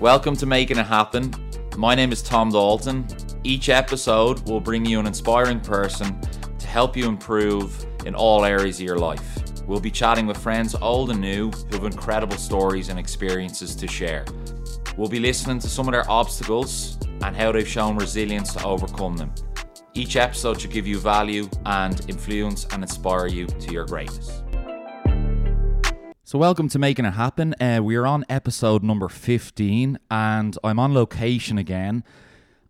Welcome to Making It Happen. My name is Tom Dalton. Each episode will bring you an inspiring person to help you improve in all areas of your life. We'll be chatting with friends old and new who have incredible stories and experiences to share. We'll be listening to some of their obstacles and how they've shown resilience to overcome them. Each episode should give you value and influence and inspire you to your greatness. So, welcome to Making It Happen. Uh, we are on episode number 15, and I'm on location again.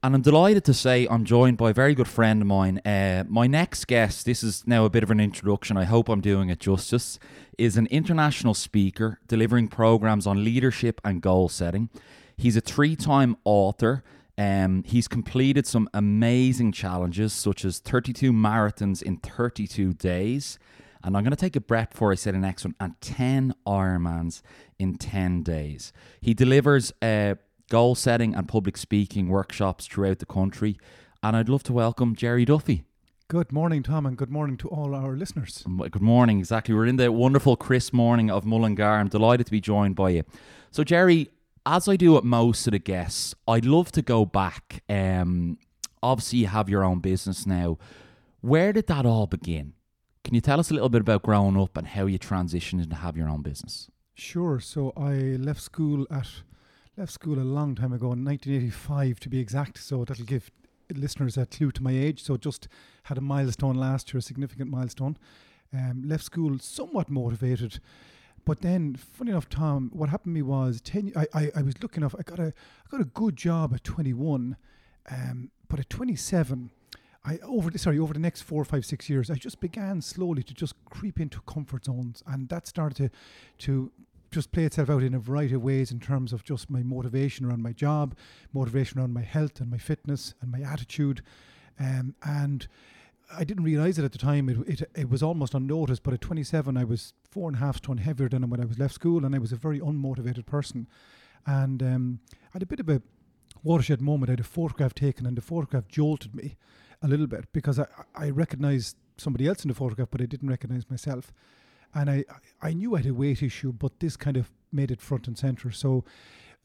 And I'm delighted to say I'm joined by a very good friend of mine. Uh, my next guest, this is now a bit of an introduction, I hope I'm doing it justice, is an international speaker delivering programs on leadership and goal setting. He's a three time author. Um, he's completed some amazing challenges, such as 32 marathons in 32 days. And I'm going to take a breath before I say the next one, and 10 Ironmans in 10 days. He delivers uh, goal setting and public speaking workshops throughout the country. And I'd love to welcome Gerry Duffy. Good morning, Tom, and good morning to all our listeners. Good morning, exactly. We're in the wonderful crisp morning of Mullingar. I'm delighted to be joined by you. So, Gerry, as I do with most of the guests, I'd love to go back. Um, obviously, you have your own business now. Where did that all begin? Can you tell us a little bit about growing up and how you transitioned into have your own business? Sure. So I left school at left school a long time ago, in 1985 to be exact. So that'll give listeners a clue to my age. So just had a milestone last year, a significant milestone. Um, left school somewhat motivated. But then, funny enough, Tom, what happened to me was ten. I, I, I was looking enough. I got a I got a good job at 21, um, but at 27, I over the, sorry over the next four, five, six years, I just began slowly to just creep into comfort zones, and that started to to just play itself out in a variety of ways in terms of just my motivation around my job, motivation around my health and my fitness and my attitude, um, and I didn't realize it at the time. It, it, it was almost unnoticed, but at 27, I was four and a half stone heavier than when I was left school, and I was a very unmotivated person. And um, I had a bit of a watershed moment. I had a photograph taken, and the photograph jolted me a little bit because I, I recognized somebody else in the photograph, but I didn't recognize myself. And I, I knew I had a weight issue, but this kind of made it front and center. So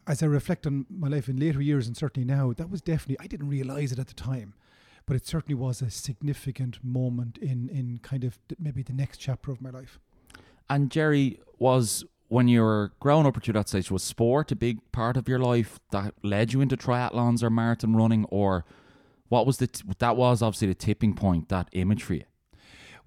as I reflect on my life in later years, and certainly now, that was definitely, I didn't realize it at the time but it certainly was a significant moment in in kind of maybe the next chapter of my life. And Gerry was when you were growing up at that stage, was sport a big part of your life that led you into triathlons or marathon running, or what was the t- that was obviously the tipping point that imagery.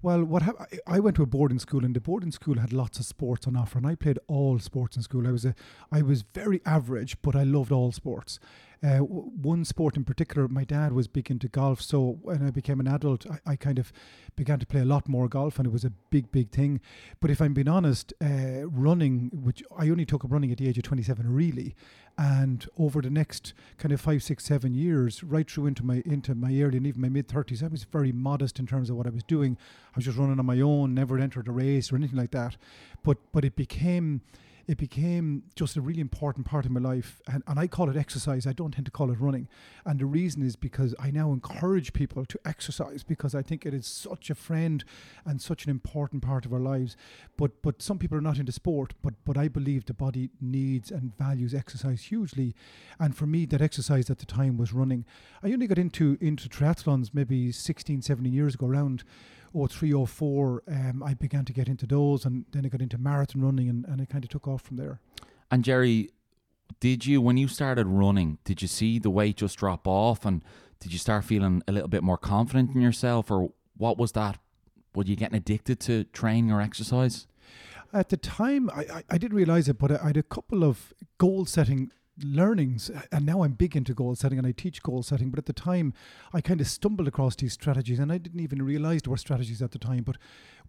Well, what ha- I went to a boarding school, and the boarding school had lots of sports on offer, and I played all sports in school. I was a, I was very average, but I loved all sports. Uh, one sport in particular, my dad was big into golf, so when I became an adult, I, I, kind of began to play a lot more golf, and it was a big, big thing. But if I'm being honest, uh, running, which I only took up running at the age of 27, really, and over the next kind of five, six, seven years, right through into my into my early and even my mid 30s, I was very modest in terms of what I was doing. I was just running on my own, never entered a race or anything like that. But but it became it became just a really important part of my life. And, and I call it exercise. I don't tend to call it running. And the reason is because I now encourage people to exercise because I think it is such a friend and such an important part of our lives. But but some people are not into sport, but but I believe the body needs and values exercise hugely. And for me, that exercise at the time was running. I only got into into triathlons maybe 16, 17 years ago around or three or four, um, I began to get into those, and then I got into marathon running, and, and it kind of took off from there. And Gerry, did you when you started running? Did you see the weight just drop off, and did you start feeling a little bit more confident in yourself, or what was that? Were you getting addicted to training or exercise? At the time, I, I, I didn't realize it, but I, I had a couple of goal setting learnings and now I'm big into goal setting and I teach goal setting but at the time I kind of stumbled across these strategies and I didn't even realize there were strategies at the time but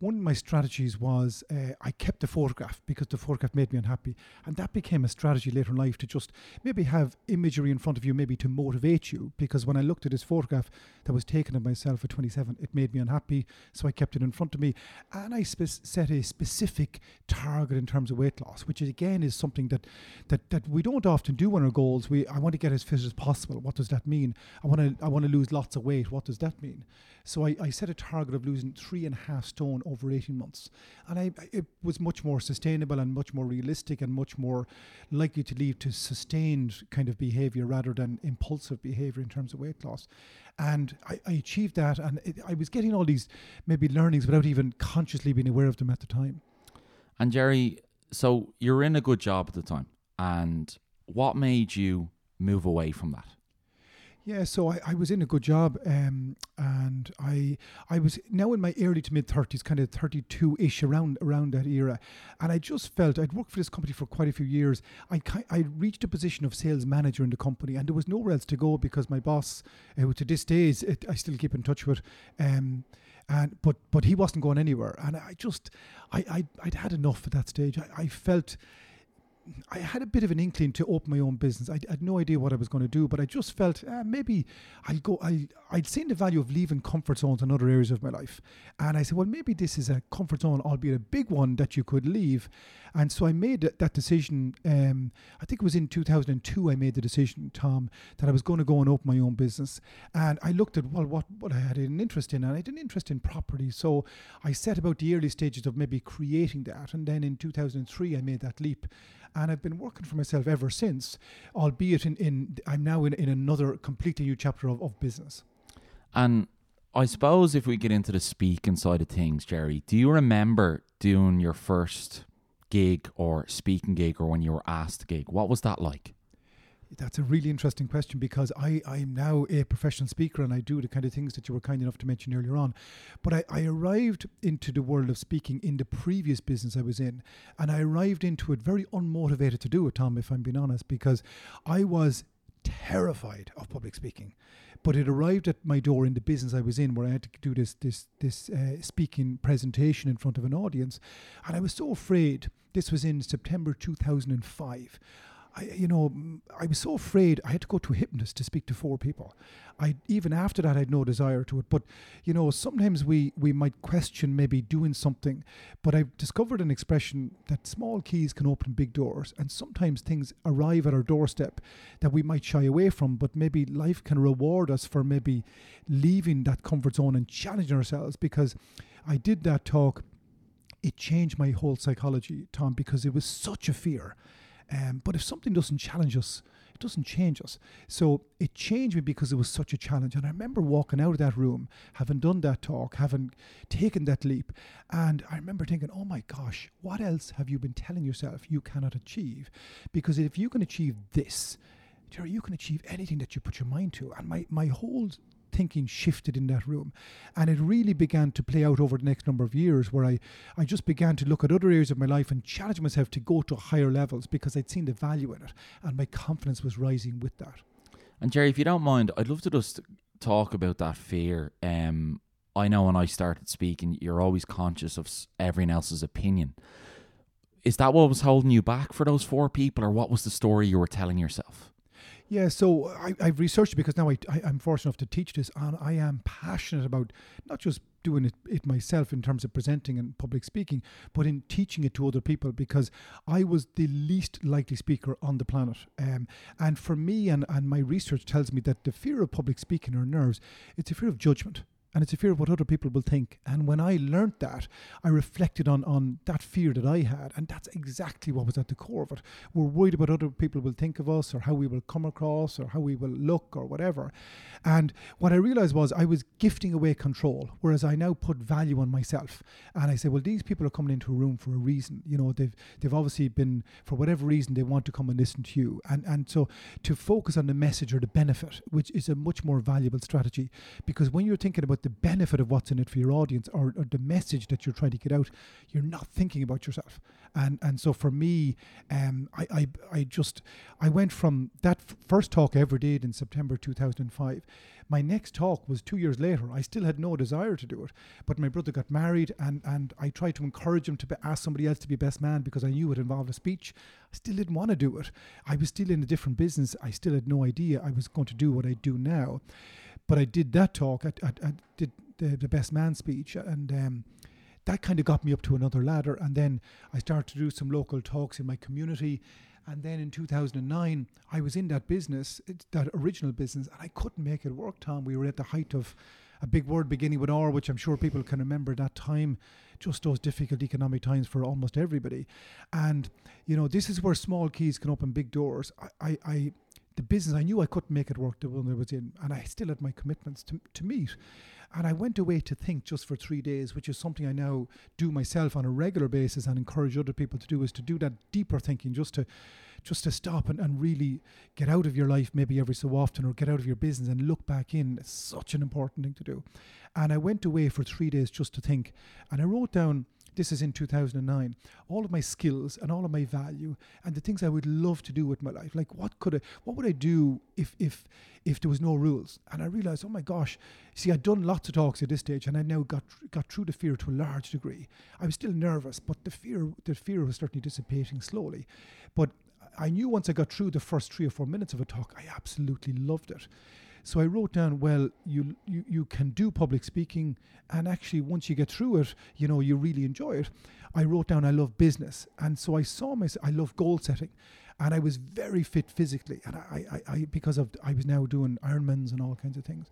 one of my strategies was uh, I kept the photograph because the photograph made me unhappy. And that became a strategy later in life to just maybe have imagery in front of you, maybe to motivate you. Because when I looked at this photograph that was taken of myself at 27, it made me unhappy. So I kept it in front of me. And I spe- set a specific target in terms of weight loss, which again is something that, that, that we don't often do on our goals. We I want to get as fit as possible. What does that mean? I want to I want to lose lots of weight. What does that mean? So I, I set a target of losing three and a half stone over 18 months. And I, it was much more sustainable and much more realistic and much more likely to lead to sustained kind of behavior rather than impulsive behavior in terms of weight loss. And I, I achieved that, and it, I was getting all these maybe learnings without even consciously being aware of them at the time. And Gerry, so you're in a good job at the time, and what made you move away from that? Yeah, so I, I was in a good job, um, and I I was now in my early to mid thirties, kind of thirty two ish around around that era, and I just felt I'd worked for this company for quite a few years. I I reached a position of sales manager in the company, and there was nowhere else to go because my boss, uh, to this day, is, it, I still keep in touch with. Um, and but but he wasn't going anywhere, and I just I I I'd had enough at that stage. I, I felt I had a bit of an inkling to open my own business. I, had no idea what I was going to do, but I just felt uh, maybe I'll go. I I'd seen the value of leaving comfort zones in other areas of my life, and I said, well, maybe this is a comfort zone, albeit a big one that you could leave. And so I made that decision. Um, I think it was in 2002. I made the decision, Tom, that I was going to go and open my own business. And I looked at well, what what I had an interest in, and I had an interest in property. So I set about the early stages of maybe creating that, and then in 2003 I made that leap and I've been working for myself ever since, albeit in, in I'm now in, in another completely new chapter of, of business. And I suppose if we get into the speaking side of things, Gerry, do you remember doing your first gig or speaking gig or when you were asked to gig? What was that like? That's a really interesting question because I, I'm now a professional speaker and I do the kind of things that you were kind enough to mention earlier on. But I, I arrived into the world of speaking in the previous business I was in. And I arrived into it very unmotivated to do it, Tom, if I'm being honest, because I was terrified of public speaking. But it arrived at my door in the business I was in, where I had to do this this this uh, speaking presentation in front of an audience, and I was so afraid. This was in September 2005. I, you know, I was so afraid I had to go to a hypnotist to speak to four people. I even after that I had no desire to it. But you know, sometimes we we might question maybe doing something. But I've discovered an expression that small keys can open big doors, and sometimes things arrive at our doorstep that we might shy away from. But maybe life can reward us for maybe leaving that comfort zone and challenging ourselves. Because I did that talk. It changed my whole psychology, Tom, because it was such a fear um, but if something doesn't challenge us, it doesn't change us. So it changed me because it was such a challenge. And I remember walking out of that room, having done that talk, having taken that leap. And I remember thinking, oh my gosh, what else have you been telling yourself you cannot achieve? Because if you can achieve this, Gerry, you can achieve anything that you put your mind to. And my, my whole thinking shifted in that room. And it really began to play out over the next number of years where I, I just began to look at other areas of my life and challenge myself to go to higher levels because I'd seen the value in it and my confidence was rising with that. And Gerry, if you don't mind, I'd love to just talk about that fear. Um, I know when I started speaking, you're always conscious of everyone else's opinion. Is that what was holding you back for those four people, or what was the story you were telling yourself? Yeah, so I, have researched it because now I, I, am fortunate enough to teach this, and I am passionate about not just doing it, it myself in terms of presenting and public speaking, but in teaching it to other people because I was the least likely speaker on the planet. Um, and for me, and, and my research tells me that the fear of public speaking or nerves, it's a fear of judgment and it's a fear of what other people will think. And when I learnt that, I reflected on on that fear that I had, and that's exactly what was at the core of it. We're worried about what other people will think of us, or how we will come across, or how we will look, or whatever. And what I realized was I was gifting away control, whereas I now put value on myself. And I say, well, these people are coming into a room for a reason. You know, they've they've obviously been for whatever reason they want to come and listen to you. And and so to focus on the message or the benefit, which is a much more valuable strategy, because when you're thinking about the benefit of what's in it for your audience or, or the message that you're trying to get out, you're not thinking about yourself. And and so for me, um, I, I I just I went from that f- first talk I ever did in September 2005 my next talk was two years later. I still had no desire to do it, but my brother got married, and, and I tried to encourage him to be, ask somebody else to be best man because I knew it involved a speech. I still didn't want to do it. I was still in a different business. I still had no idea I was going to do what I do now. But I did that talk. I, I, I did the, the best man speech, and um, that kind of got me up to another ladder. And then I started to do some local talks in my community. And then in 2009, I was in that business, that original business, and I couldn't make it work, Tom. We were at the height of a big word beginning with R, which I'm sure people can remember that time. just those difficult economic times for almost everybody. And, you know, this is where small keys can open big doors. I, I, I the business, I knew I couldn't make it work the one I was in, and I still had my commitments to, to meet. And I went away to think just for three days, which is something I now do myself on a regular basis and encourage other people to do, is to do that deeper thinking, just to just to stop and, and really get out of your life maybe every so often or get out of your business and look back in. It's such an important thing to do. And I went away for three days just to think. And I wrote down this is in 2009 all of my skills and all of my value and the things i would love to do with my life. Like what could i what would i do if if if there was no rules? And i realized oh my gosh see i'd done lots of talks at this stage and i now got got through the fear to a large degree. I was still nervous but the fear the fear was certainly dissipating slowly. But I knew once I got through the first three or four minutes of a talk, I absolutely loved it. So I wrote down, well, you, you you can do public speaking, and actually once you get through it, you know you really enjoy it. I wrote down I love business, and so I saw myself. I love goal setting, and I was very fit physically, and I, I, I because of I was now doing Ironmans and all kinds of things,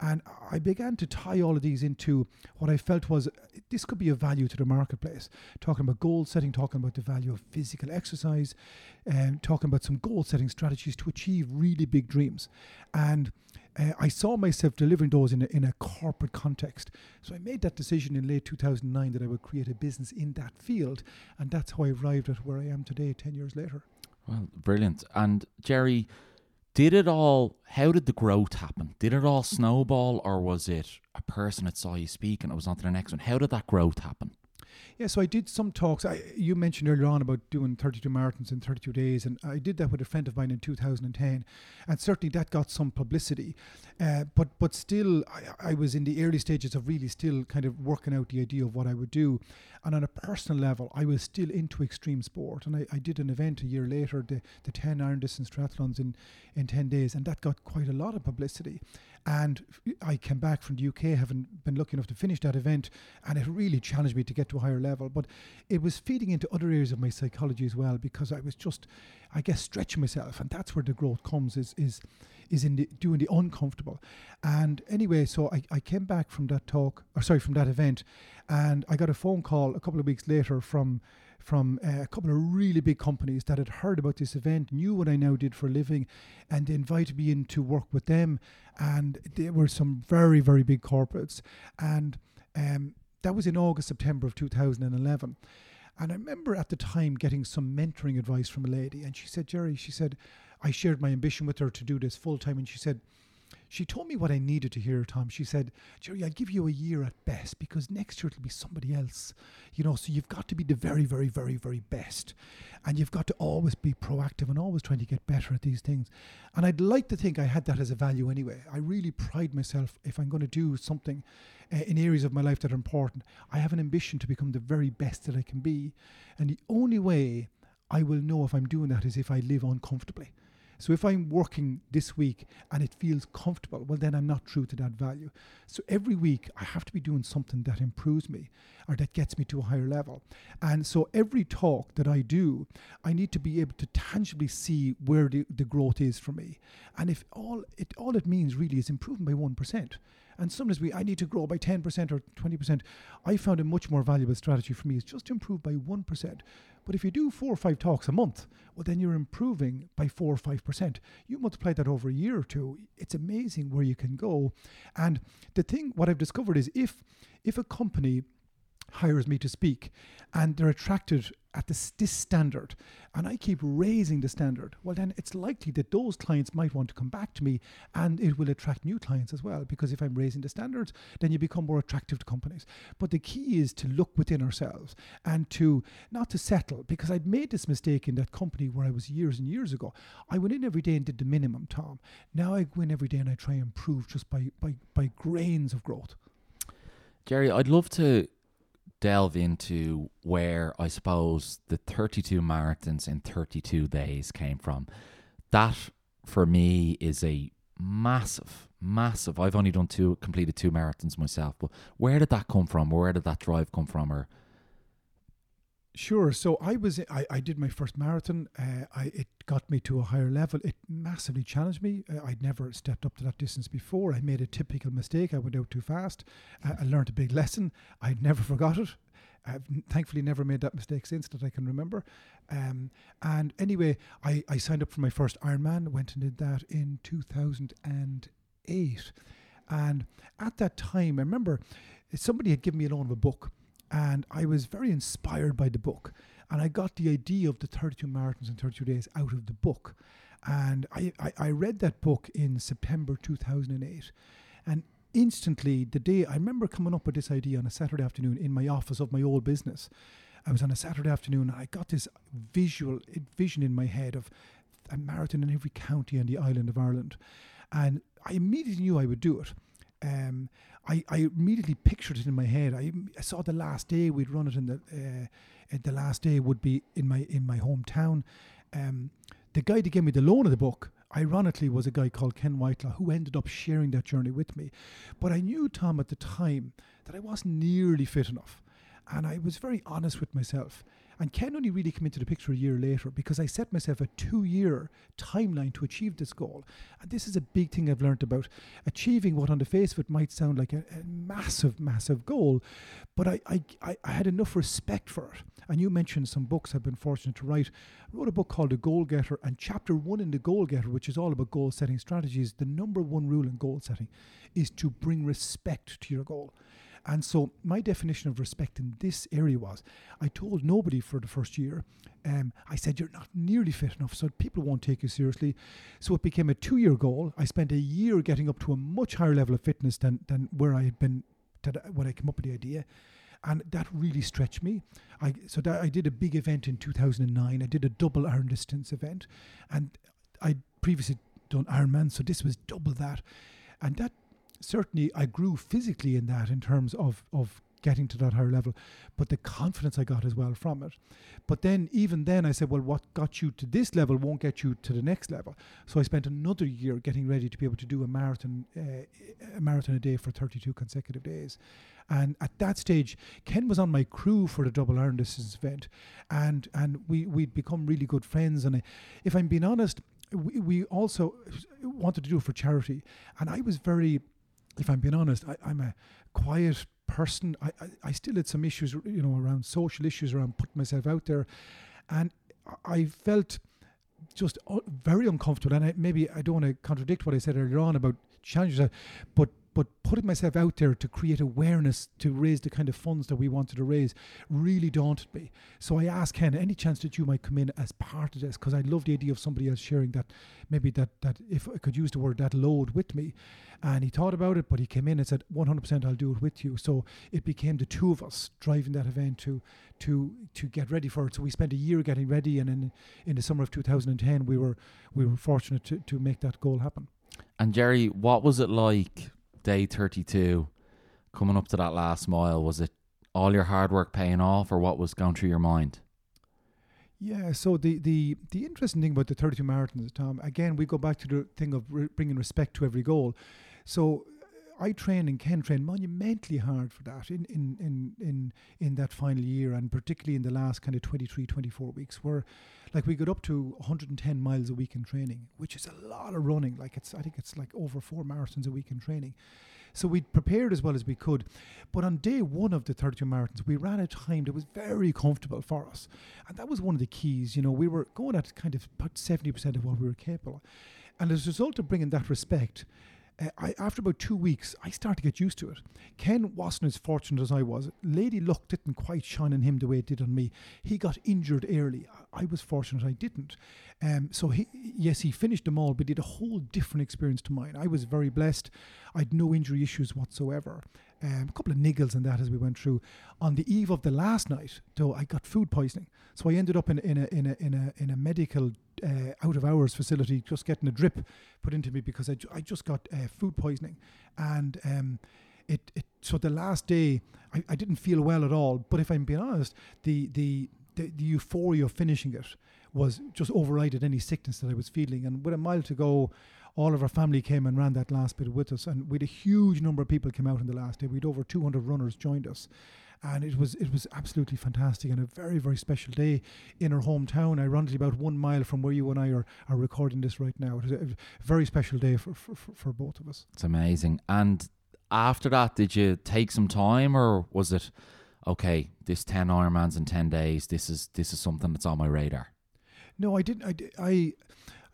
and I began to tie all of these into what I felt was this could be of value to the marketplace. Talking about goal setting, talking about the value of physical exercise, and um, talking about some goal setting strategies to achieve really big dreams, and. Uh, I saw myself delivering those in a, in a corporate context. So I made that decision in late 2009 that I would create a business in that field. And that's how I arrived at where I am today, 10 years later. Well, brilliant. And Gerry, did it all, how did the growth happen? Did it all snowball or was it a person that saw you speak and it was on to the next one? How did that growth happen? Yeah, so I did some talks. I, you mentioned earlier on about doing 32 marathons in 32 days, and I did that with a friend of mine in 2010, and certainly that got some publicity. Uh, but but still, I, I, was in the early stages of really still kind of working out the idea of what I would do, and on a personal level, I was still into extreme sport, and I, I did an event a year later, the the 10 iron distance triathlons in in 10 days, and that got quite a lot of publicity. And I came back from the UK, having been lucky enough to finish that event, and it really challenged me to get to a higher level. But it was feeding into other areas of my psychology as well, because I was just, I guess, stretching myself, and that's where the growth comes. Is is is in the, doing the uncomfortable. And anyway, so I, I came back from that talk, or sorry, from that event, and I got a phone call a couple of weeks later from from uh, a couple of really big companies that had heard about this event, knew what I now did for a living, and they invited me in to work with them. And they were some very, very big corporates. And um, that was in August, September of 2011. And I remember at the time getting some mentoring advice from a lady, and she said, Gerry, she said, I shared my ambition with her to do this full time, and she said, she told me what I needed to hear, Tom. She said, Gerry, I'll give you a year at best because next year it'll be somebody else. You know, so you've got to be the very, very, very, very best. And you've got to always be proactive and always trying to get better at these things. And I'd like to think I had that as a value anyway. I really pride myself if I'm going to do something uh, in areas of my life that are important. I have an ambition to become the very best that I can be. And the only way I will know if I'm doing that is if I live uncomfortably. So if I'm working this week and it feels comfortable, well, then I'm not true to that value. So every week I have to be doing something that improves me or that gets me to a higher level. And so every talk that I do, I need to be able to tangibly see where the, the growth is for me. And if all it all it means really is improving by one percent. And sometimes we I need to grow by 10% or 20%. I found a much more valuable strategy for me is just to improve by 1%. But if you do four or five talks a month, well, then you're improving by four or five percent. You multiply that over a year or two, it's amazing where you can go. And the thing, what I've discovered is if if a company hires me to speak and they're attracted at this, this standard and I keep raising the standard, well, then it's likely that those clients might want to come back to me and it will attract new clients as well. Because if I'm raising the standards, then you become more attractive to companies. But the key is to look within ourselves and to not to settle because I'd made this mistake in that company where I was years and years ago. I went in every day and did the minimum, Tom. Now I go in every day and I try and improve just by, by, by grains of growth. Gerry, I'd love to delve into where I suppose the 32 marathons in 32 days came from. That for me is a massive, massive. I've only done two, completed two marathons myself, but where did that come from? Where did that drive come from? Or Sure. So I was I, I did my first marathon. Uh, I it got me to a higher level. It massively challenged me. Uh, I'd never stepped up to that distance before. I made a typical mistake. I went out too fast. Uh, I learned a big lesson. I never forgot it. I've thankfully never made that mistake since that I can remember. Um, and anyway, I, I signed up for my first Ironman, went and did that in 2008. And at that time, I remember somebody had given me a loan of a book, and I was very inspired by the book. And I got the idea of the 32 marathons in 32 days out of the book. And I, I, I read that book in September 2008. And instantly, the day I remember coming up with this idea on a Saturday afternoon in my office of my old business. I was on a Saturday afternoon and I got this visual vision in my head of a marathon in every county on the island of Ireland. And I immediately knew I would do it. Um, I, I immediately pictured it in my head. I, I saw the last day we'd run it in the uh, the last day would be in my in my hometown. Um, the guy that gave me the loan of the book, ironically, was a guy called Ken Whitelaw who ended up sharing that journey with me. But I knew Tom at the time that I wasn't nearly fit enough, and I was very honest with myself. And Ken only really came into the picture a year later because I set myself a two year timeline to achieve this goal. And this is a big thing I've learned about achieving what on the face of it might sound like a, a massive, massive goal. But I, I, I had enough respect for it. And you mentioned some books I've been fortunate to write. I wrote a book called The Goal Getter, and chapter one in The Goal Getter, which is all about goal setting strategies, the number one rule in goal setting is to bring respect to your goal. And so my definition of respect in this area was I told nobody for the first year. Um, I said, You're not nearly fit enough, so people won't take you seriously. So it became a two year goal. I spent a year getting up to a much higher level of fitness than, than where I had been when I came up with the idea. And that really stretched me. I, so that I did a big event in 2009. I did a double Iron distance event. And I'd previously done Ironman, so this was double that. And that certainly I grew physically in that in terms of of getting to that higher level, but the confidence I got as well from it. But then, even then, I said, well, what got you to this level won't get you to the next level. So I spent another year getting ready to be able to do a marathon, uh, a marathon a day for 32 consecutive days. And at that stage, Ken was on my crew for the Double Iron Distance event, and and we we'd become really good friends. And I, if I'm being honest, we, we also wanted to do it for charity, and I was very if I'm being honest, I, am a quiet person. I, I, I, still had some issues, you know, around social issues, around putting myself out there. And I felt just very uncomfortable. And I, maybe I don't want to contradict what I said earlier on about challenges, but but putting myself out there to create awareness to raise the kind of funds that we wanted to raise really daunted me. So I asked Ken, any chance that you might come in as part of this? Because I love the idea of somebody else sharing that, maybe that that if I could use the word that load with me. And he thought about it, but he came in and said, 100% I'll do it with you. So it became the two of us driving that event to to to get ready for it. So we spent a year getting ready, and in in the summer of 2010, we were we were fortunate to to make that goal happen. And Gerry, what was it like day 32, coming up to that last mile, was it all your hard work paying off or what was going through your mind? Yeah, so the, the, the interesting thing about the 32 marathons, Tom, again, we go back to the thing of re- bringing respect to every goal. So I train and Ken train monumentally hard for that in, in, in, in, in that final year and particularly in the last kind of 23, 24 weeks where like we got up to 110 miles a week in training, which is a lot of running. Like it's, I think it's like over four marathons a week in training. So we prepared as well as we could. But on day one of the 32 marathons, we ran a time that was very comfortable for us. And that was one of the keys. You know, we were going at kind of about 70% of what we were capable. Of. And as a result of bringing that respect, I, after about two weeks, I started to get used to it. Ken wasn't as fortunate as I was. Lady Luck didn't quite shine on him the way it did on me. He got injured early. I was fortunate I didn't. Um, so he, yes, he finished them all, but did a whole different experience to mine. I was very blessed. I had no injury issues whatsoever. Um, a couple of niggles and that as we went through. On the eve of the last night, though, I got food poisoning. So I ended up in, in a in a in a in a medical uh, out of hours facility, just getting a drip put into me because I, ju- I just got uh, food poisoning, and um, it, it so the last day I, I didn't feel well at all. But if I'm being honest, the the the, the euphoria of finishing it was just overrided any sickness that I was feeling. And with a mile to go, all of our family came and ran that last bit with us, and we had a huge number of people came out on the last day. We had over 200 runners joined us, and it was it was absolutely fantastic and a very very special day in our hometown. Ironically, about one mile from where you and I are, are recording this right now. It was a very special day for, for, for both of us. It's amazing. And after that, did you take some time, or was it? okay, this ten Ironmans in ten days. This is this is something that's on my radar. No, I didn't. I, I,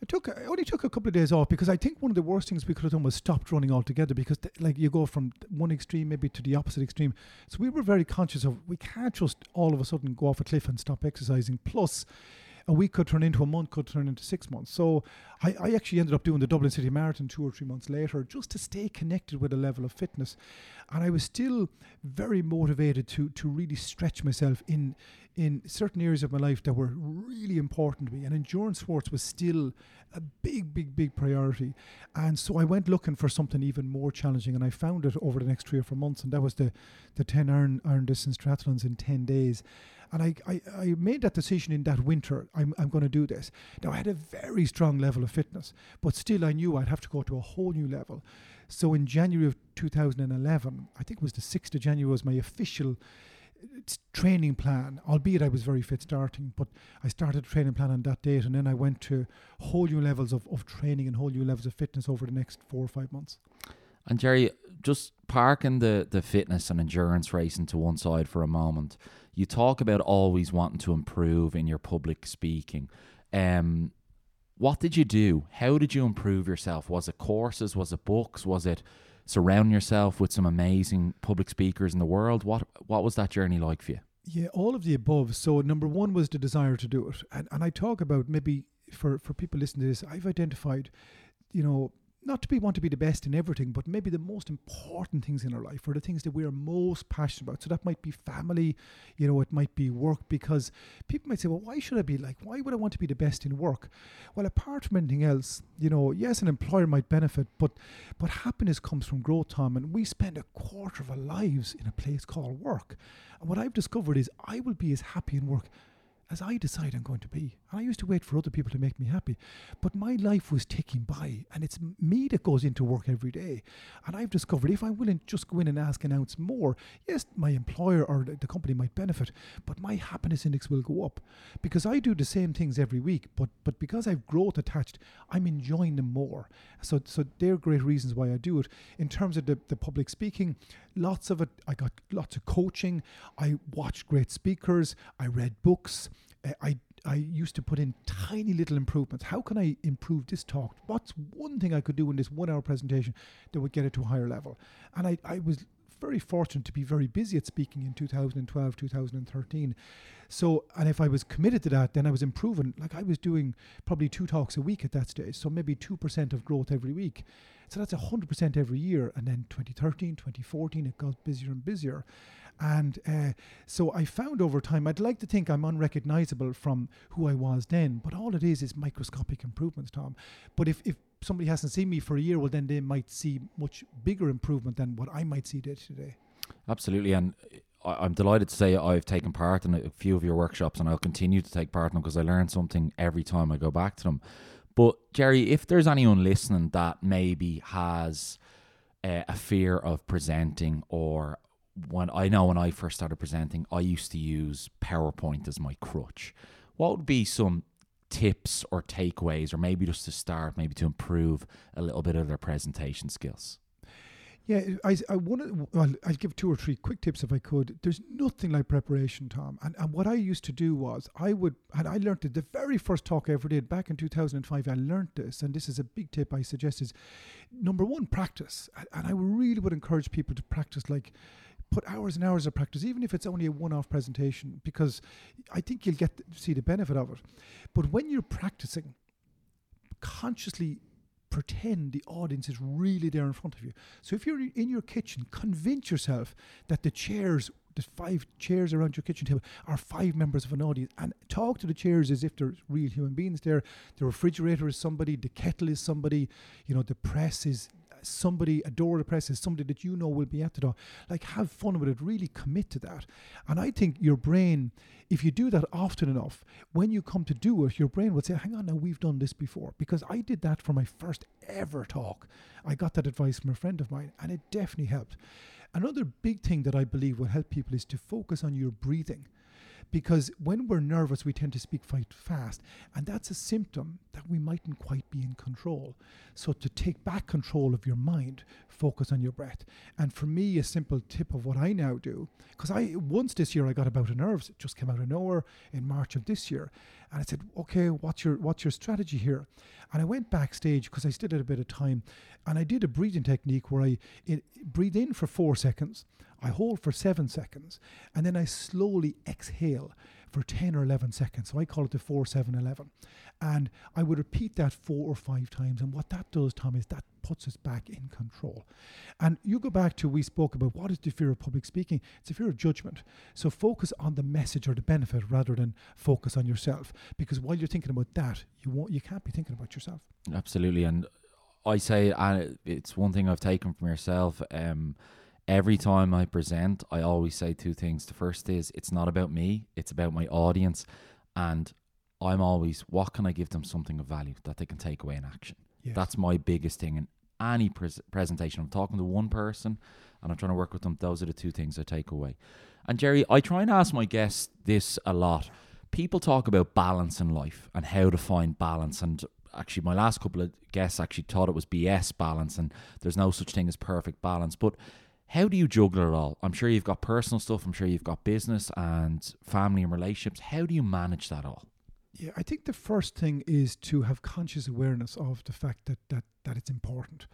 I took. I only took a couple of days off because I think one of the worst things we could have done was stopped running altogether. Because th- like you go from one extreme maybe to the opposite extreme. So we were very conscious of we can't just all of a sudden go off a cliff and stop exercising. Plus, a week could turn into a month, could turn into six months. So I, I actually ended up doing the Dublin City Marathon two or three months later just to stay connected with a level of fitness. And I was still very motivated to to really stretch myself in in certain areas of my life that were really important to me. And endurance sports was still a big, big, big priority. And so I went looking for something even more challenging and I found it over the next three or four months. And that was the, the 10 iron, iron distance triathlons in 10 days. And I, I, I made that decision in that winter. I'm, I'm going to do this. Now, I had a very strong level of fitness, but still I knew I'd have to go to a whole new level. So in January of 2011, I think it was the 6th of January, was my official uh, training plan, albeit I was very fit starting, but I started a training plan on that date and then I went to whole new levels of, of training and whole new levels of fitness over the next four or five months. And Gerry, just parking the, the fitness and endurance racing to one side for a moment, you talk about always wanting to improve in your public speaking. Um, what did you do? How did you improve yourself? Was it courses? Was it books? Was it surround yourself with some amazing public speakers in the world? What what was that journey like for you? Yeah, all of the above. So number one was the desire to do it, and and I talk about maybe for for people listening to this, I've identified, you know, not to be want to be the best in everything, but maybe the most important things in our life are the things that we are most passionate about. So that might be family, you know, it might be work, because people might say, well, why should I be like, why would I want to be the best in work? Well, apart from anything else, you know, yes, an employer might benefit, but but happiness comes from growth, Tom, and we spend a quarter of our lives in a place called work. And what I've discovered is I will be as happy in work as I decide I'm going to be. And I used to wait for other people to make me happy. But my life was ticking by, and it's me that goes into work every day. And I've discovered if I'm willing to just go in and ask an ounce more, yes, my employer or the company might benefit, but my happiness index will go up. Because I do the same things every week, but but because I've growth attached, I'm enjoying them more. So so they're great reasons why I do it. In terms of the, the public speaking, lots of it I got lots of coaching. I watched great speakers, I read books. Uh, I I used to put in tiny little improvements. How can I improve this talk? What's one thing I could do in this one hour presentation that would get it to a higher level? And I, I was very fortunate to be very busy at speaking in 2012, 2013. So, and if I was committed to that, then I was improving. Like I was doing probably two talks a week at that stage. So maybe 2% of growth every week. So that's 100% every year. And then 2013, 2014, it got busier and busier. And uh, so I found over time, I'd like to think I'm unrecognizable from who I was then, but all it is is microscopic improvements, Tom. But if, if somebody hasn't seen me for a year, well, then they might see much bigger improvement than what I might see day to day. Absolutely. And I- I'm delighted to say I've taken part in a few of your workshops and I'll continue to take part in them because I learn something every time I go back to them. But, Gerry, if there's anyone listening that maybe has uh, a fear of presenting or when I know when I first started presenting, I used to use PowerPoint as my crutch. What would be some tips or takeaways, or maybe just to start, maybe to improve a little bit of their presentation skills? Yeah, I, I want to. Well, I'll give two or three quick tips if I could. There's nothing like preparation, Tom. And, and what I used to do was I would, and I learned it the very first talk I ever did back in 2005. I learned this, and this is a big tip I suggest is number one, practice. And, and I really would encourage people to practice like put hours and hours of practice, even if it's only a one-off presentation, because I think you'll get see the benefit of it. But when you're practicing, consciously pretend the audience is really there in front of you. So if you're in your kitchen, convince yourself that the chairs, the five chairs around your kitchen table, are five members of an audience, and talk to the chairs as if they're real human beings there. The refrigerator is somebody, the kettle is somebody, you know, the press is somebody, a door is somebody that you know will be at the door. Like, have fun with it, really commit to that. And I think your brain, if you do that often enough, when you come to do it, your brain would say, hang on, now we've done this before. Because I did that for my first ever talk. I got that advice from a friend of mine, and it definitely helped. Another big thing that I believe will help people is to focus on your breathing because when we're nervous, we tend to speak quite fast, and that's a symptom that we mightn't quite be in control. So to take back control of your mind, focus on your breath. And for me, a simple tip of what I now do, because I once this year I got about a nerves, it just came out of nowhere in March of this year, and I said, okay, what's your what's your strategy here? And I went backstage because I still had a bit of time, and I did a breathing technique where I it, breathe in for four seconds, I hold for seven seconds, and then I slowly exhale for 10 or 11 seconds. So I call it the 4 7 11. And I would repeat that four or five times. And what that does, Tom, is that puts us back in control. And you go back to we spoke about what is the fear of public speaking? It's a fear of judgment. So focus on the message or the benefit rather than focus on yourself. Because while you're thinking about that, you won't you can't be thinking about yourself. Absolutely. And I say uh, it's one thing I've taken from yourself. Um, every time I present, I always say two things. The first is it's not about me, it's about my audience. And I'm always, what can I give them something of value that they can take away in action? Yes. That's my biggest thing in any pres presentation. I'm talking to one person and I'm trying to work with them. Those are the two things I take away. And Gerry, I try and ask my guests this a lot. People talk about balance in life and how to find balance. And actually, my last couple of guests actually thought it was BS balance, and there's no such thing as perfect balance. But how do you juggle it all? I'm sure you've got personal stuff, I'm sure you've got business and family and relationships. How do you manage that all? Yeah, I think the first thing is to have conscious awareness of the fact that that that it's important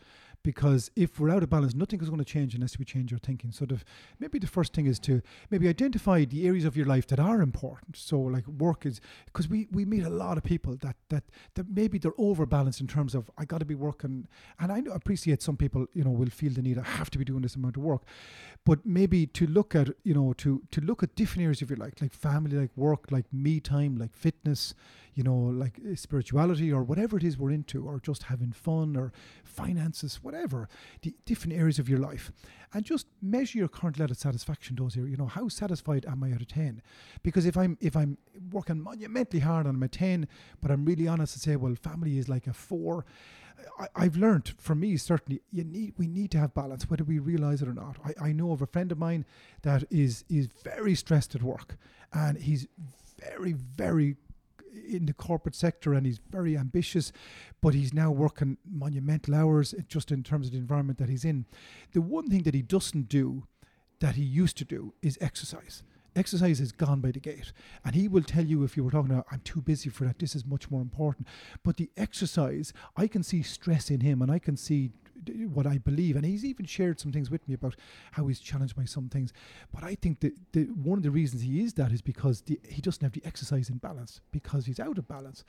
because if we're out of balance, nothing is going to change unless we change our thinking. So the, maybe the first thing is to maybe identify the areas of your life that are important. So like work is because we, we meet a lot of people that that that maybe they're overbalanced in terms of I got to be working, and I appreciate some people you know will feel the need I have to be doing this amount of work, but maybe to look at you know to to look at different areas of your life like family, like work, like me time, like fitness you know, like eh, spirituality or whatever it is we're into, or just having fun or finances, whatever, the different areas of your life. And just measure your current level of satisfaction those areas. You know, how satisfied am I out of 10? Because if I'm if I'm working monumentally hard and I'm a 10, but I'm really honest to say, well, family is like a four. I, have learned for me certainly you need we need to have balance whether we realize it or not. I, I know of a friend of mine that is is very stressed at work and he's very very in the corporate sector and he's very ambitious, but he's now working monumental hours just in terms of the environment that he's in. The one thing that he doesn't do that he used to do is exercise. Exercise is gone by the gate. And he will tell you if you were talking about, I'm too busy for that, this is much more important. But the exercise, I can see stress in him and I can see what I believe. And he's even shared some things with me about how he's challenged by some things. But I think that the, one of the reasons he is that is because the, he doesn't have the exercise in balance because he's out of balance.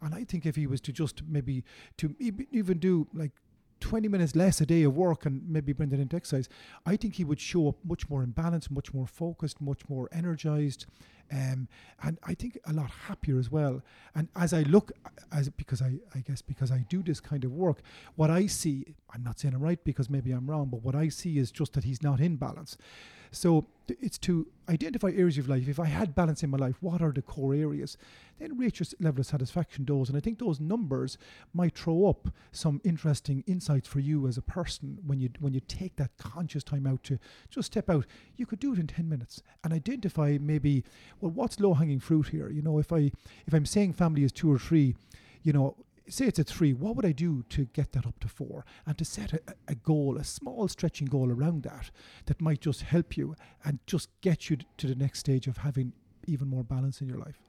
And I think if he was to just maybe to even do like 20 minutes less a day of work and maybe bring that into exercise, I think he would show up much more in balance, much more focused, much more energized, um, and I think a lot happier as well. And as I look, as because I, I guess because I do this kind of work, what I see, I'm not saying I'm right because maybe I'm wrong, but what I see is just that he's not in balance. So it's to identify areas of life. If I had balance in my life, what are the core areas? Then rate your level of satisfaction those. And I think those numbers might throw up some interesting insights for you as a person when you when you take that conscious time out to just step out. You could do it in 10 minutes and identify maybe, well, what's low hanging fruit here? You know, if I if I'm saying family is two or three, you know, say it's a three, what would I do to get that up to four? And to set a, a, goal, a small stretching goal around that, that might just help you and just get you to the next stage of having even more balance in your life.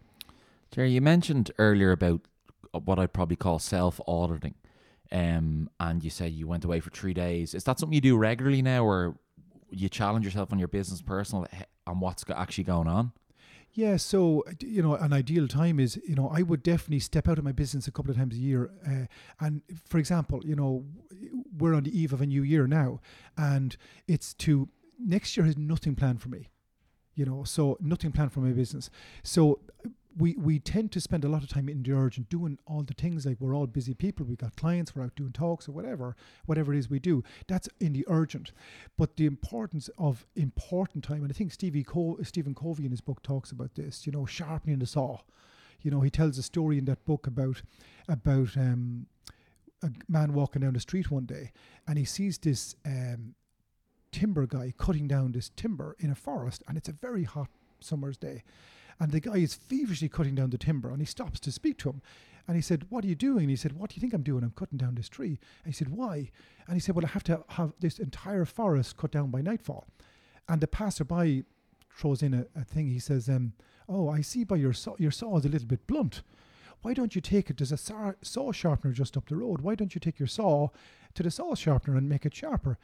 Gerry, you mentioned earlier about what I'd probably call self auditing. Um, and you said you went away for three days. Is that something you do regularly now, or you challenge yourself on your business, personal, on what's actually going on? Yeah, so you know, an ideal time is you know I would definitely step out of my business a couple of times a year. Uh, and for example, you know, we're on the eve of a new year now, and it's to next year has nothing planned for me. You know, so nothing planned for my business. So we we tend to spend a lot of time in the urgent doing all the things like we're all busy people we've got clients we're out doing talks or whatever whatever it is we do. That's in the urgent. But the importance of important time and i think stevie Co- stephen covey in his book talks about this you know sharpening the saw. You know he tells a story in that book about about um, a man walking down the street one day and he sees this um, timber guy cutting down this timber in a forest and it's a very hot summer's day And the guy is feverishly cutting down the timber and he stops to speak to him. And he said, What are you doing? And he said, What do you think I'm doing? I'm cutting down this tree. And he said, Why? And he said, Well, I have to have this entire forest cut down by nightfall. And the passerby throws in a, a thing. He says, um, Oh, I see by your saw, your saw is a little bit blunt. Why don't you take it? There's a saw, saw sharpener just up the road. Why don't you take your saw to the saw sharpener and make it sharper?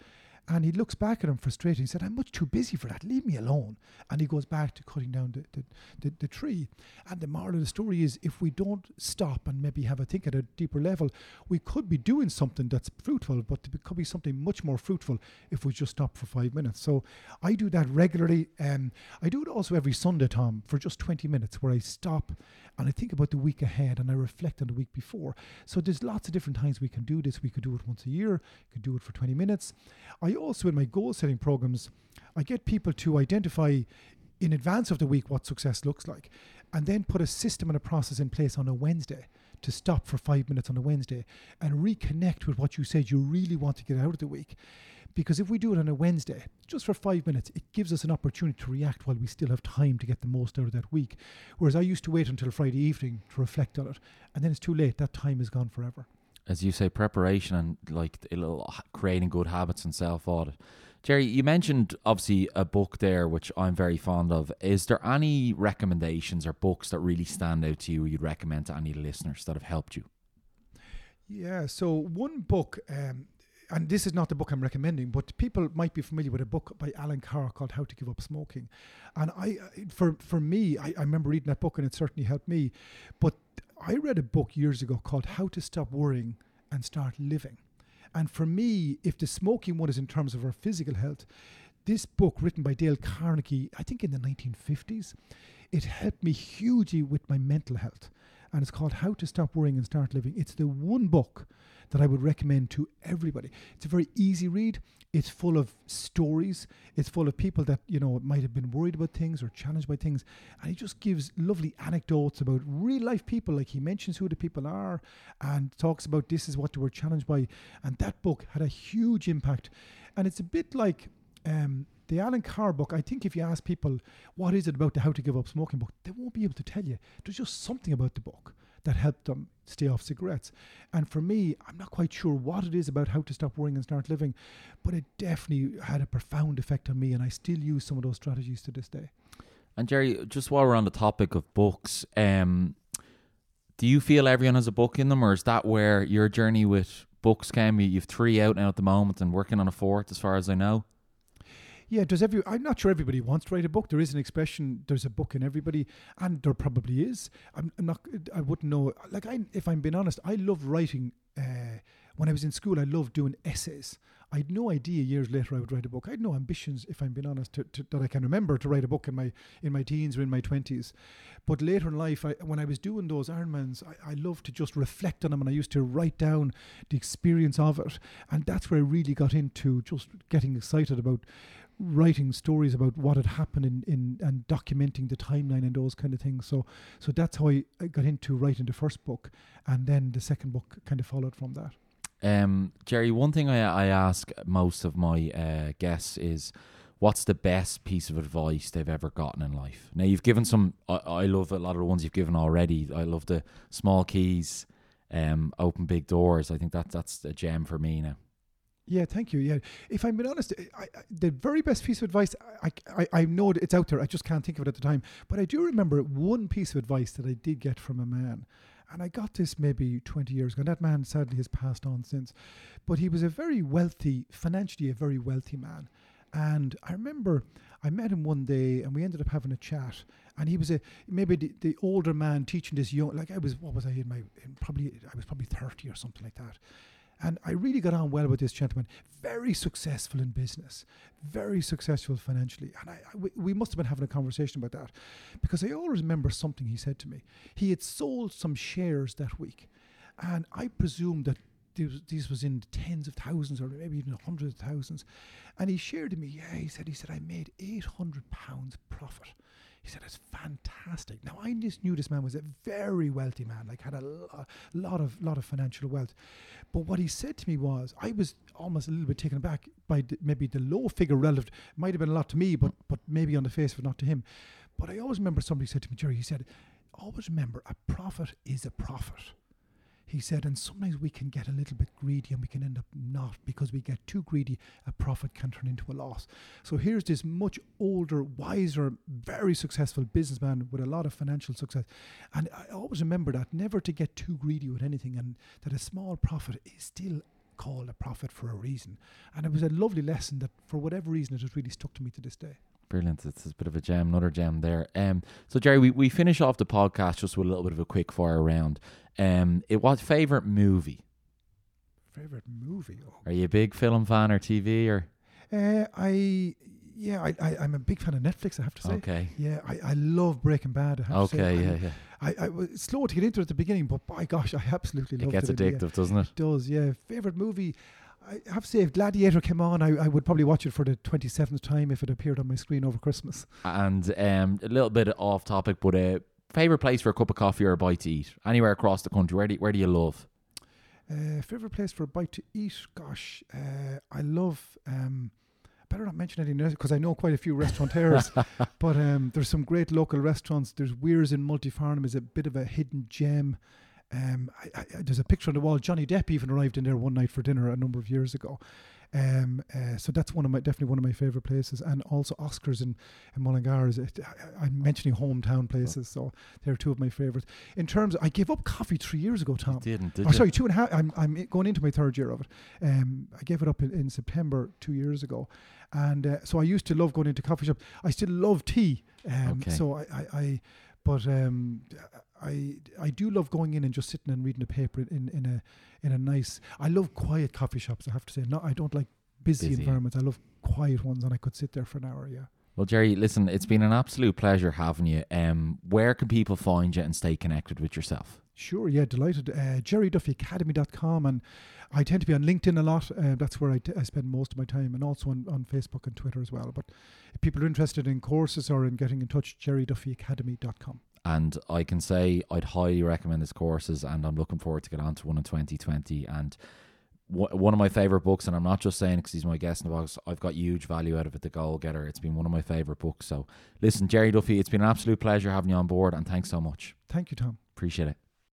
And he looks back at him frustrated. He said, I'm much too busy for that. Leave me alone. And he goes back to cutting down the, the, the, the, tree. And the moral of the story is if we don't stop and maybe have a think at a deeper level, we could be doing something that's fruitful, but it could be something much more fruitful if we just stop for five minutes. So I do that regularly. Um, I do it also every Sunday, Tom, for just 20 minutes where I stop and I think about the week ahead and I reflect on the week before. So there's lots of different times we can do this. We could do it once a year, we could do it for 20 minutes. I also, in my goal setting programs, I get people to identify in advance of the week what success looks like and then put a system and a process in place on a Wednesday to stop for five minutes on a Wednesday and reconnect with what you said you really want to get out of the week. Because if we do it on a Wednesday, just for five minutes, it gives us an opportunity to react while we still have time to get the most out of that week. Whereas I used to wait until Friday evening to reflect on it, and then it's too late. That time is gone forever. As you say, preparation and like creating good habits and self audit. Gerry, you mentioned obviously a book there, which I'm very fond of. Is there any recommendations or books that really stand out to you you'd recommend to any listeners that have helped you? Yeah, so one book um, and this is not the book I'm recommending, but people might be familiar with a book by Allen Carr called How to Give Up Smoking. And I, for for me, I, I remember reading that book and it certainly helped me. But I read a book years ago called How to Stop Worrying and Start Living. And for me, if the smoking one is in terms of our physical health, this book written by Dale Carnegie, I think in the 1950s, it helped me hugely with my mental health. And it's called How to Stop Worrying and Start Living. It's the one book that I would recommend to everybody. It's a very easy read. It's full of stories. It's full of people that, you know, might have been worried about things or challenged by things. And he just gives lovely anecdotes about real life people. Like he mentions who the people are and talks about this is what they were challenged by. And that book had a huge impact. And it's a bit like um, the Allen Carr book, I think if you ask people what is it about the How to Give Up Smoking book, they won't be able to tell you. There's just something about the book that helped them stay off cigarettes. And for me, I'm not quite sure what it is about how to stop worrying and start living, but it definitely had a profound effect on me, and I still use some of those strategies to this day. And Gerry, just while we're on the topic of books, um, do you feel everyone has a book in them, or is that where your journey with books came? You've three out now at the moment, and working on a fourth, as far as I know. Yeah, does every? I'm not sure everybody wants to write a book. There is an expression. There's a book in everybody, and there probably is. I'm, I'm not. I wouldn't know. Like I, if I'm being honest, I love writing. Uh, when I was in school, I loved doing essays. I had no idea years later I would write a book. I had no ambitions, if I'm being honest, to, to, that I can remember to write a book in my in my teens or in my twenties. But later in life, I, when I was doing those Ironmans, I, I loved to just reflect on them, and I used to write down the experience of it, and that's where I really got into just getting excited about writing stories about what had happened in, in and documenting the timeline and those kind of things. So so that's how I, got into writing the first book, and then the second book kind of followed from that. Um, Gerry, one thing I I ask most of my uh, guests is. What's the best piece of advice they've ever gotten in life? Now you've given some. I, I love a lot of the ones you've given already. I love the small keys, um, open big doors. I think that that's a gem for me now. Yeah, thank you. Yeah, if I'm being honest, I, I, the very best piece of advice I, I I know it's out there. I just can't think of it at the time. But I do remember one piece of advice that I did get from a man, and I got this maybe 20 years ago. And that man sadly has passed on since, but he was a very wealthy, financially a very wealthy man. And I remember I met him one day, and we ended up having a chat. And he was a maybe the, the older man teaching this young, like I was. What was I in my? In probably I was probably 30 or something like that and I really got on well with this gentleman. Very successful in business, very successful financially. And I, I we, must have been having a conversation about that because I always remember something he said to me. He had sold some shares that week. And I presume that this was in tens of thousands or maybe even hundreds of thousands. And he shared to me, yeah, he said, he said, I made 800 pounds profit. He said, it's fantastic. Now, I just knew this man was a very wealthy man, like had a lo- lot of lot of financial wealth. But what he said to me was, I was almost a little bit taken aback by the, maybe the low figure relative. Might have been a lot to me, but but maybe on the face of it, not to him. But I always remember somebody said to me, Gerry, he said, always remember a profit is a profit. He said, and sometimes we can get a little bit greedy and we can end up not because we get too greedy, a profit can turn into a loss. So here's this much older, wiser, very successful businessman with a lot of financial success. And I always remember that never to get too greedy with anything and that a small profit is still called a profit for a reason. And it was a lovely lesson that for whatever reason it has really stuck to me to this day. Brilliant. It's a bit of a gem, another gem there. Um, so Gerry, we, we finish off the podcast just with a little bit of a quick fire round. Um, it was favorite movie. Favorite movie? Oh. Are you a big film fan or TV or? Uh, I yeah, I, I I'm a big fan of Netflix. I have to say. Okay. Yeah, I, I love Breaking Bad. Okay. Yeah. Yeah. I, I was slow to get into it at the beginning, but by gosh, I absolutely love It gets it. end. addictive, doesn't it? It does, yeah. Favorite movie. I have to say, if Gladiator came on, I, I would probably watch it for the 27th time if it appeared on my screen over Christmas. And um, a little bit off topic, but uh, favorite place for a cup of coffee or a bite to eat anywhere across the country. Where do where do you love? Uh, favorite place for a bite to eat? Gosh, uh, I love. Um, better not mention any names because I know quite a few restaurateurs. but um, there's some great local restaurants. There's Weir's in Multyfarnham is a bit of a hidden gem. Um, I, I, there's a picture on the wall. Johnny Depp even arrived in there one night for dinner a number of years ago. Um, uh, so that's one of my definitely one of my favorite places, and also Oscars in, in Mullingar. Is it, I, I'm mentioning hometown places, so they're two of my favorites. In terms, I gave up coffee three years ago, Tom. You didn't, did Oh, you? sorry, two and a half. I'm, I'm going into my third year of it. Um, I gave it up in, in September two years ago, and uh, so I used to love going into coffee shop. I still love tea. Um, Okay. So I, I, I but um, I, I do love going in and just sitting and reading a paper in, in a, in a nice. I love quiet coffee shops. I have to say, no, I don't like busy, Busy. environments. I love quiet ones, and I could sit there for an hour. Yeah. Well, Gerry, listen, it's been an absolute pleasure having you. Um, where can people find you and stay connected with yourself? Sure, yeah, delighted. Uh, GerryDuffyAcademy.com, and I tend to be on LinkedIn a lot. Uh, that's where I, t- I spend most of my time, and also on, on Facebook and Twitter as well. But if people are interested in courses or in getting in touch, GerryDuffyAcademy.com. And I can say I'd highly recommend his courses, and I'm looking forward to get on to one in 2020. And w- one of my favorite books, and I'm not just saying because he's my guest in the box, I've got huge value out of it. The Goal Getter. It's been one of my favorite books. So listen, Gerry Duffy, it's been an absolute pleasure having you on board, and thanks so much. Thank you, Tom. Appreciate it.